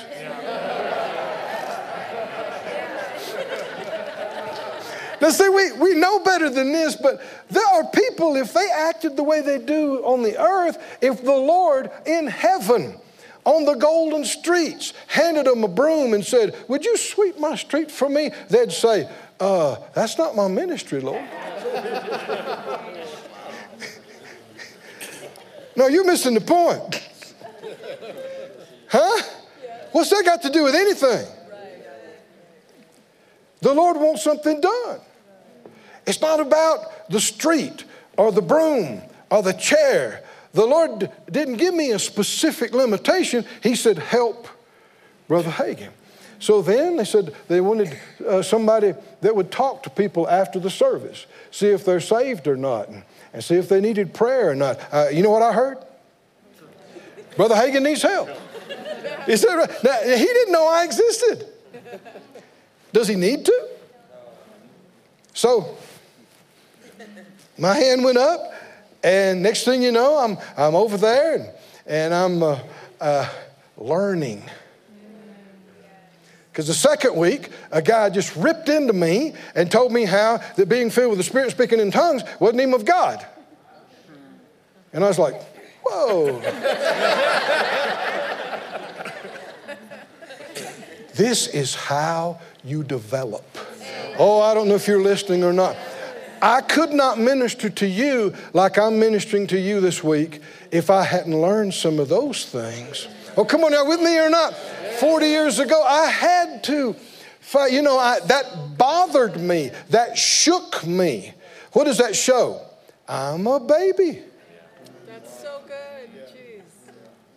Now, see, we, we know better than this, but there are people, if they acted the way they do on the earth, if the Lord in heaven on the golden streets handed them a broom and said, Would you sweep my street for me? They'd say, uh, That's not my ministry, Lord. (laughs) no, you're missing the point. Huh? What's that got to do with anything? The Lord wants something done. It's not about the street or the broom or the chair. The Lord didn't give me a specific limitation. He said, Help Brother Hagin. So then they said they wanted uh, somebody that would talk to people after the service, see if they're saved or not, and, and see if they needed prayer or not. Uh, you know what I heard? Brother Hagin needs help. He said, now, he didn't know I existed. Does he need to? So my hand went up, and next thing you know, I'm, I'm over there and, and I'm uh, uh, learning. Because the second week, a guy just ripped into me and told me how that being filled with the Spirit speaking in tongues wasn't even of God. And I was like, whoa. This is how you develop. Oh, I don't know if you're listening or not. I could not minister to you like I'm ministering to you this week if I hadn't learned some of those things. Oh, come on now, with me or not? 40 years ago, I had to. Fight. You know, I, that bothered me. That shook me. What does that show? I'm a baby. That's so good. Jeez.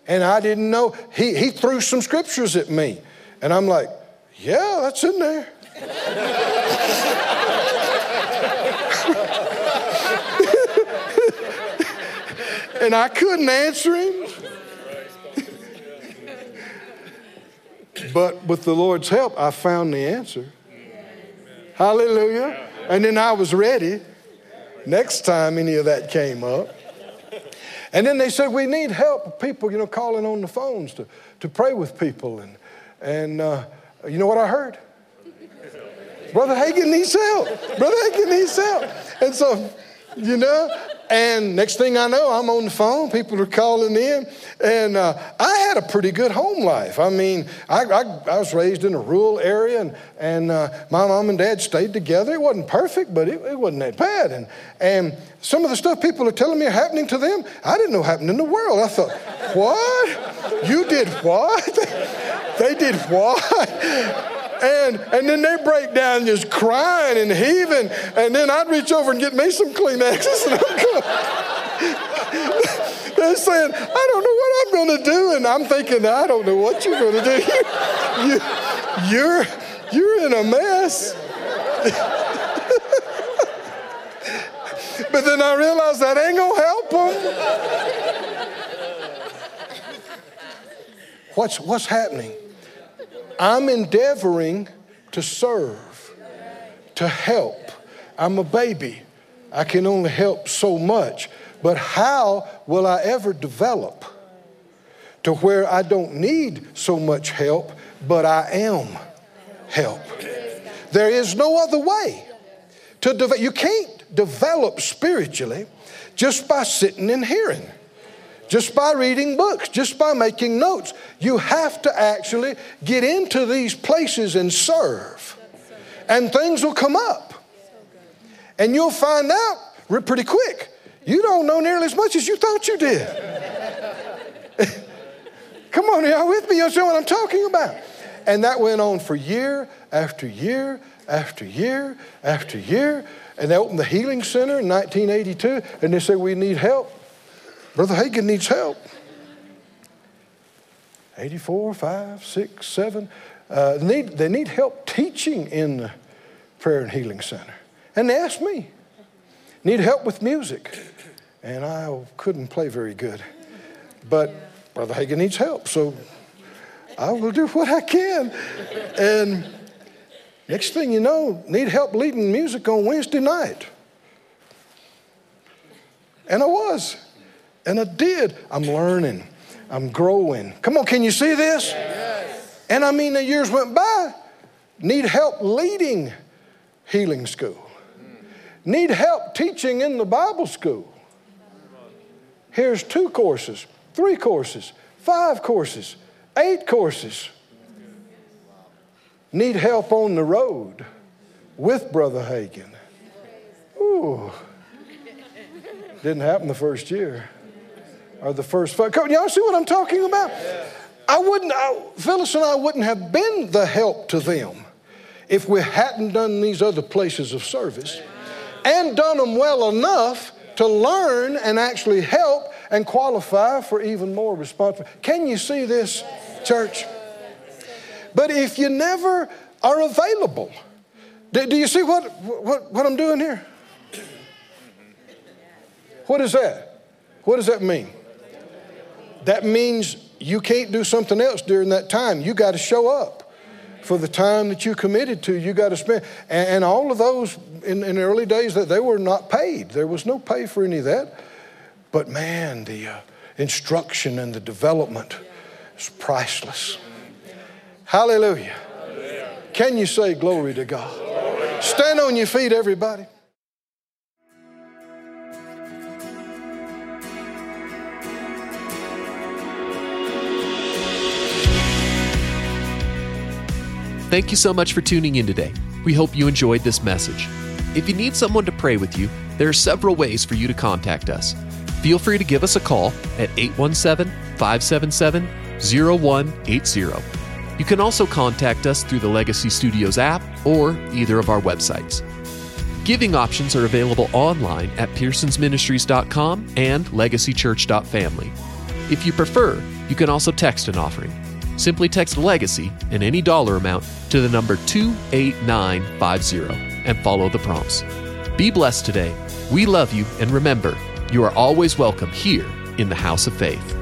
And I didn't know. He, he threw some scriptures at me. And I'm like, yeah, that's in there. (laughs) and I couldn't answer him. but with the Lord's help, I found the answer. Hallelujah. And then I was ready next time any of that came up. And then they said, We need help. People, you know, calling on the phones to, to pray with people. And, and uh, you know what I heard? Brother Hagin needs help. Brother Hagin needs help. And so, you know, and next thing I know, I'm on the phone. People are calling in. And uh, I had a pretty good home life. I mean, I, I, I was raised in a rural area, and, and uh, my mom and dad stayed together. It wasn't perfect, but it, it, wasn't that bad. And, and some of the stuff people are telling me are happening to them, I didn't know happened in the world. I thought, what? You did what? (laughs) they did what? And, and then they break down just crying and heaving. And then I'd reach over and get me some Kleenexes and I'm going. They're saying, I don't know what I'm going to do. And I'm thinking, I don't know what you're going to do. (laughs) You, you, you're, you're in a mess. (laughs) but then I realized that ain't going to help them. What's, what's happening? I'm endeavoring to serve, to help. I'm a baby. I can only help so much. But how will I ever develop to where I don't need so much help, but I am help? There is no other way to develop. You can't develop spiritually just by sitting and hearing, just by reading books, just by making notes. You have to actually get into these places and serve, and things will come up. And you'll find out pretty quick you don't know nearly as much as you thought you did. (laughs) Come on, y'all with me? You understand what I'm talking about? And that went on for year after year after year after year. And they opened the Healing Center in 1982, and they said, We need help. Brother Hagin needs help. 84, 5, 6, 7. Uh, need, they need help teaching in the Prayer and Healing Center. And they asked me, Need help with music. And I couldn't play very good. But Brother Hagin needs help, so I will do what I can. And next thing you know, need help leading music on Wednesday night. And I was. And I did. I'm learning. I'm growing. Come on, can you see this? Yes. And I mean, the years went by. Need help leading healing school. Hmm. Need help teaching in the Bible school. Here's two courses three courses, five courses, eight courses. Need help on the road with Brother Hagin. Ooh. (laughs) Didn't happen the first year or the first five. Y'all see what I'm talking about? I wouldn't, I, Phyllis and I wouldn't have been the help to them if we hadn't done these other places of service and done them well enough to learn and actually help and qualify for even more responsibility. Can you see this, church? But if you never are available, do, do you see what, what, what I'm doing here? What is that? What does that mean? That means you can't do something else during that time. You got to show up for the time that you committed to. You got to spend, and, and all of those in, in the early days that they were not paid. There was no pay for any of that. But man, the uh, instruction and the development is priceless. Hallelujah. Can you say glory to God? Stand on your feet, everybody. Thank you so much for tuning in today. We hope you enjoyed this message. If you need someone to pray with you, there are several ways for you to contact us feel free to give us a call at 817 577 0180. You can also contact us through the Legacy Studios app or either of our websites. Giving options are available online at pearsonsministries.com and legacychurch.family. If you prefer, you can also text an offering. Simply text Legacy and any dollar amount to the number 28950 and follow the prompts. Be blessed today. We love you, and remember, you are always welcome here in the House of Faith.